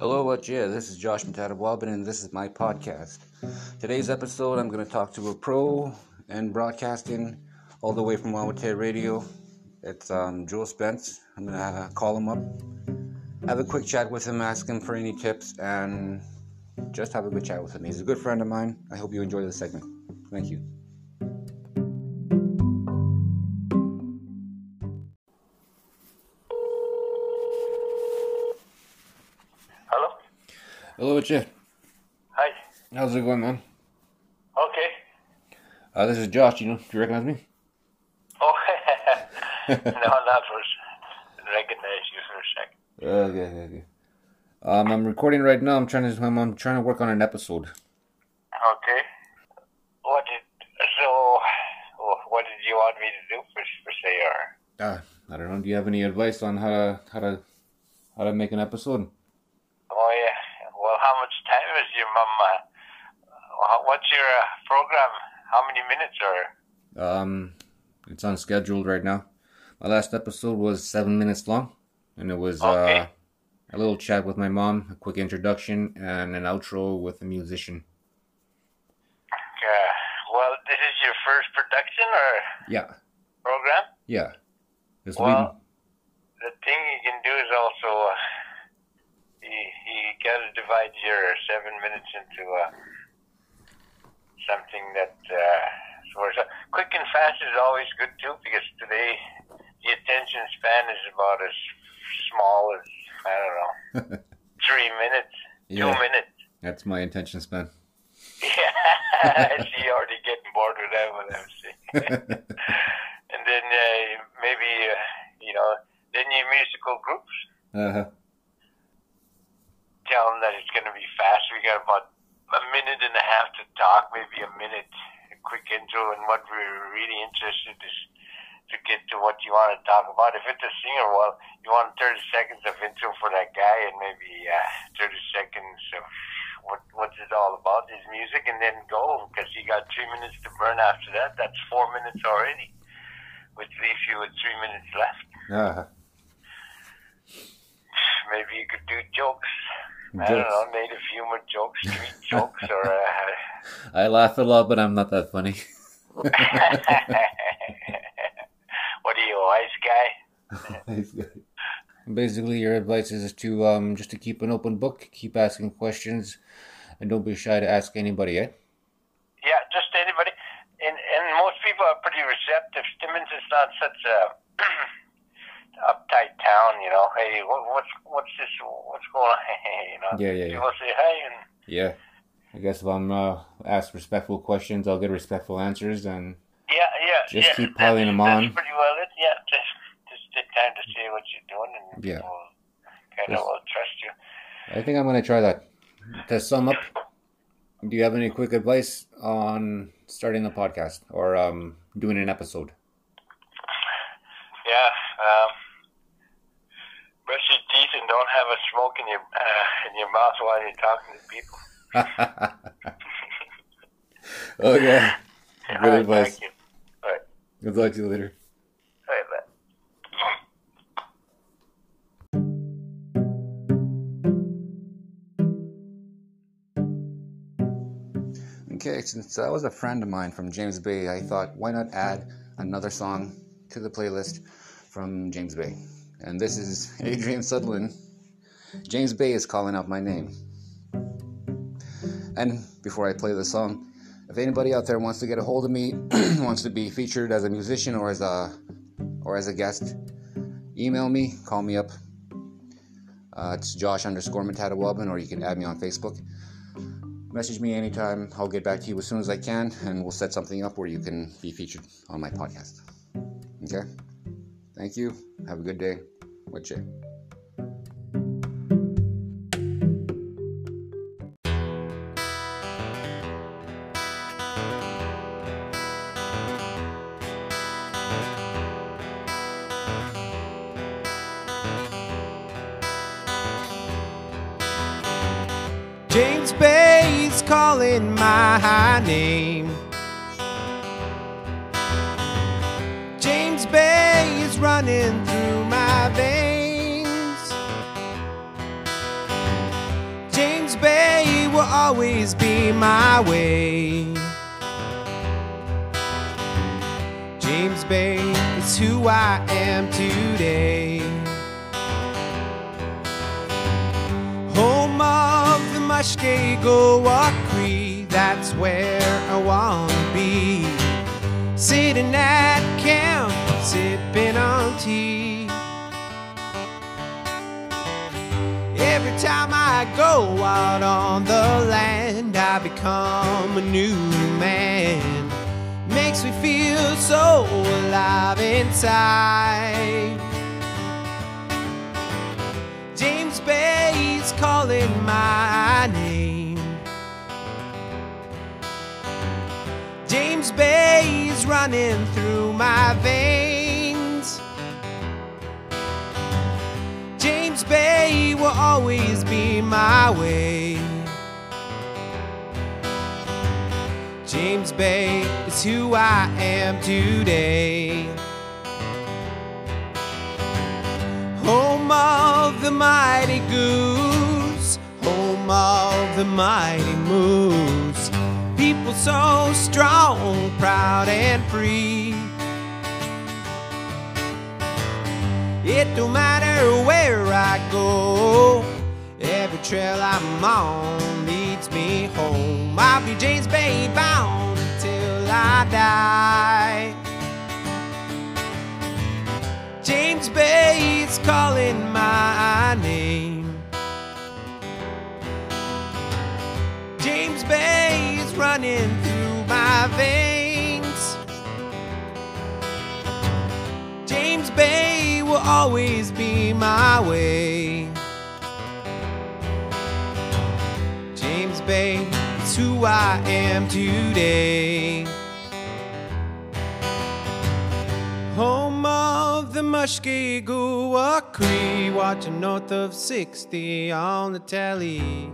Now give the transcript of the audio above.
Hello, what yeah, this is Josh Matadawabin and this is my podcast. Today's episode, I'm going to talk to a pro in broadcasting all the way from Wawatay Radio. It's um, Joel Spence. I'm going to uh, call him up, have a quick chat with him, ask him for any tips, and just have a good chat with him. He's a good friend of mine. I hope you enjoy the segment. Thank you. Hello, yeah. Hi. How's it going, man? Okay. Uh, this is Josh. You know, do you recognize me? Oh, no, not for recognize you for a second. Okay, okay, okay. Um, I'm recording right now. I'm trying to I'm, I'm trying to work on an episode. Okay. What did so? What did you want me to do for for say or? Uh, I don't know. Do you have any advice on how to how to how to make an episode? Oh yeah. How much time is your mum? Uh, what's your uh, program? How many minutes are? Um, it's unscheduled right now. My last episode was seven minutes long, and it was uh, a little chat with my mom, a quick introduction, and an outro with a musician. Uh, well, this is your first production or Yeah, program. yeah. This will Well, the thing you can do is also uh, you gotta divide your seven minutes into uh, something that uh, sort of quick and fast is always good too because today the attention span is about as small as I don't know three minutes, Yeah. two minutes. That's my intention span. Yeah, I see you already getting bored with that one. I'm and then uh, maybe uh, you know then your musical groups uh-huh. tell them that it's going to be fast. We got about a minute and a half to talk, maybe a minute, a quick intro, and what we're really interested is to get to what you want to talk about. If it's a singer, well, you want 30 seconds of intro for that guy, and maybe uh, 30 seconds of what what's it all about, his music, and then go because you got three minutes to burn after that. That's four minutes already, which leaves you with three minutes left. Uh-huh. Maybe you could do jokes. I don't know, native humor jokes, street jokes, or uh, I laugh a lot, but I'm not that funny. what are you, a wise guy? Basically, your advice is to um just to keep an open book, keep asking questions, and don't be shy to ask anybody. Eh? Yeah, just anybody. And and most people are pretty receptive. Timmins is not such a uptight town, you know. Hey, what, what's what's this? What's going on? you know. Yeah, yeah, yeah. People say hey, and Yeah. I guess if I'm uh, asked respectful questions, I'll get respectful answers, and yeah, yeah. Just yeah, keep piling that's- them on. That's pretty well it. Yeah, just just take time to see what you're doing, and Yeah. we'll kind of will trust you. I think I'm gonna try that. To sum up, do you have any quick advice on starting a podcast or um, doing an episode? Yeah. Um, brush your teeth and don't have a smoke in your uh, in your mouth while you're talking to people. okay. Good All right, advice. Thank you. All right. Good luck to you later. All right, man. Okay, since that was a friend of mine from James Bay, I thought why not add another song to the playlist from James Bay. And this is Adrian Sutherland. James Bay is calling out my name. And before I play the song, if anybody out there wants to get a hold of me, wants to be featured as a musician or as a or as a guest, email me, call me up. Uh, it's Josh underscore Matadawabin, or you can add me on Facebook. Message me anytime. I'll get back to you as soon as I can, and we'll set something up where you can be featured on my podcast. Okay? Thank you. Have a good day. Watch it. James Bay's calling my name. James Bay is running through my veins. James Bay will always be my way. James Bay is who I am today. Mushkegowuk that's where I wanna be. Sitting at camp, sipping on tea. Every time I go out on the land, I become a new man. Makes me feel so alive inside. James Bay's calling my running through my veins. James Bay will always be my way. James Bay is who I am today. Home of the mighty goose, home of the mighty moose. People so strong, proud, and free. It don't matter where I go, every trail I'm on leads me home. I'll be James Bay bound until I die. James Bay is calling my running through my veins. James Bay will always be my way. James Bay is who I am today. Home of the Mushkegowuk Cree, watching north of 60 on the telly.